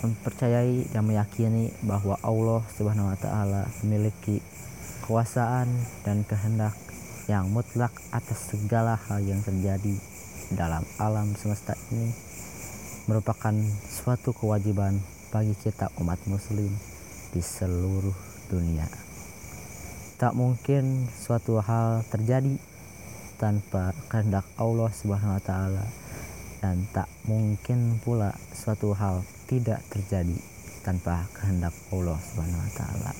mempercayai dan meyakini bahwa Allah Subhanahu wa taala memiliki kekuasaan dan kehendak yang mutlak atas segala hal yang terjadi dalam alam semesta ini merupakan suatu kewajiban bagi kita umat muslim di seluruh dunia. Tak mungkin suatu hal terjadi tanpa kehendak Allah Subhanahu wa taala dan tak mungkin pula suatu hal tidak terjadi tanpa kehendak Allah Subhanahu wa taala.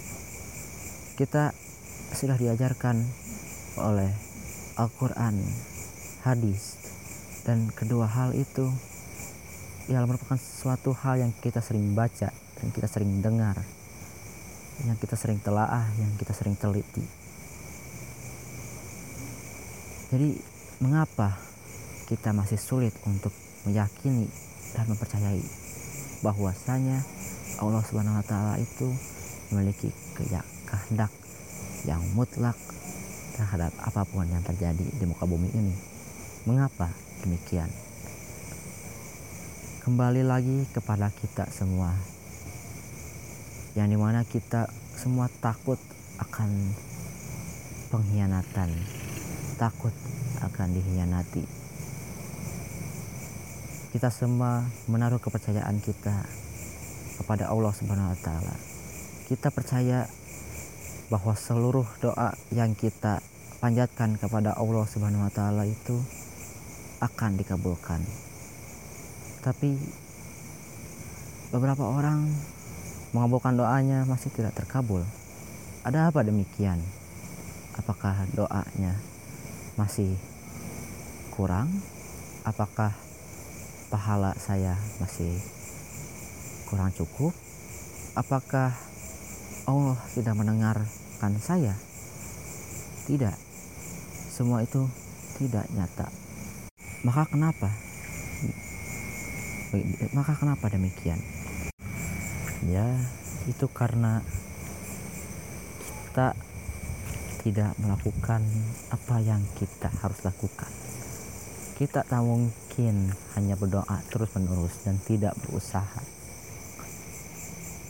Kita sudah diajarkan oleh Al-Qur'an, hadis dan kedua hal itu ialah merupakan suatu hal yang kita sering baca dan kita sering dengar yang kita sering telaah, yang kita sering teliti. Jadi, mengapa kita masih sulit untuk meyakini dan mempercayai bahwasanya Allah Subhanahu wa taala itu memiliki kehendak yang mutlak terhadap apa pun yang terjadi di muka bumi ini. Mengapa demikian? Kembali lagi kepada kita semua yang di mana kita semua takut akan pengkhianatan takut akan dikhianati kita semua menaruh kepercayaan kita kepada Allah Subhanahu wa taala kita percaya bahwa seluruh doa yang kita panjatkan kepada Allah Subhanahu wa taala itu akan dikabulkan tapi beberapa orang mengabulkan doanya masih tidak terkabul. Ada apa demikian? Apakah doanya masih kurang? Apakah pahala saya masih kurang cukup? Apakah Allah tidak mendengarkan saya? Tidak. Semua itu tidak nyata. Maka kenapa? Maka kenapa demikian? ya itu karena kita tidak melakukan apa yang kita harus lakukan kita tak mungkin hanya berdoa terus menerus dan tidak berusaha.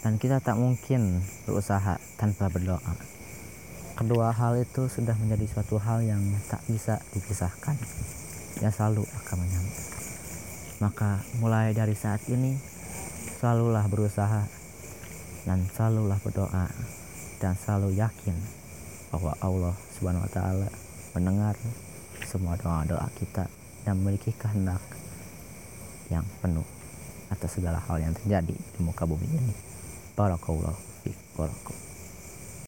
Dan kita tak mungkin berusaha tanpa berdoa. Kedua hal itu sudah menjadi suatu hal yang tak bisa dipisahkan yang selalu akan menyambut maka mulai dari saat ini selalulah berusaha dan selalulah berdoa dan selalu yakin bahwa Allah Subhanahu wa taala mendengar semua doa-doa kita dan memiliki kehendak yang penuh atas segala hal yang terjadi di muka bumi ini. Barakallahu fiik.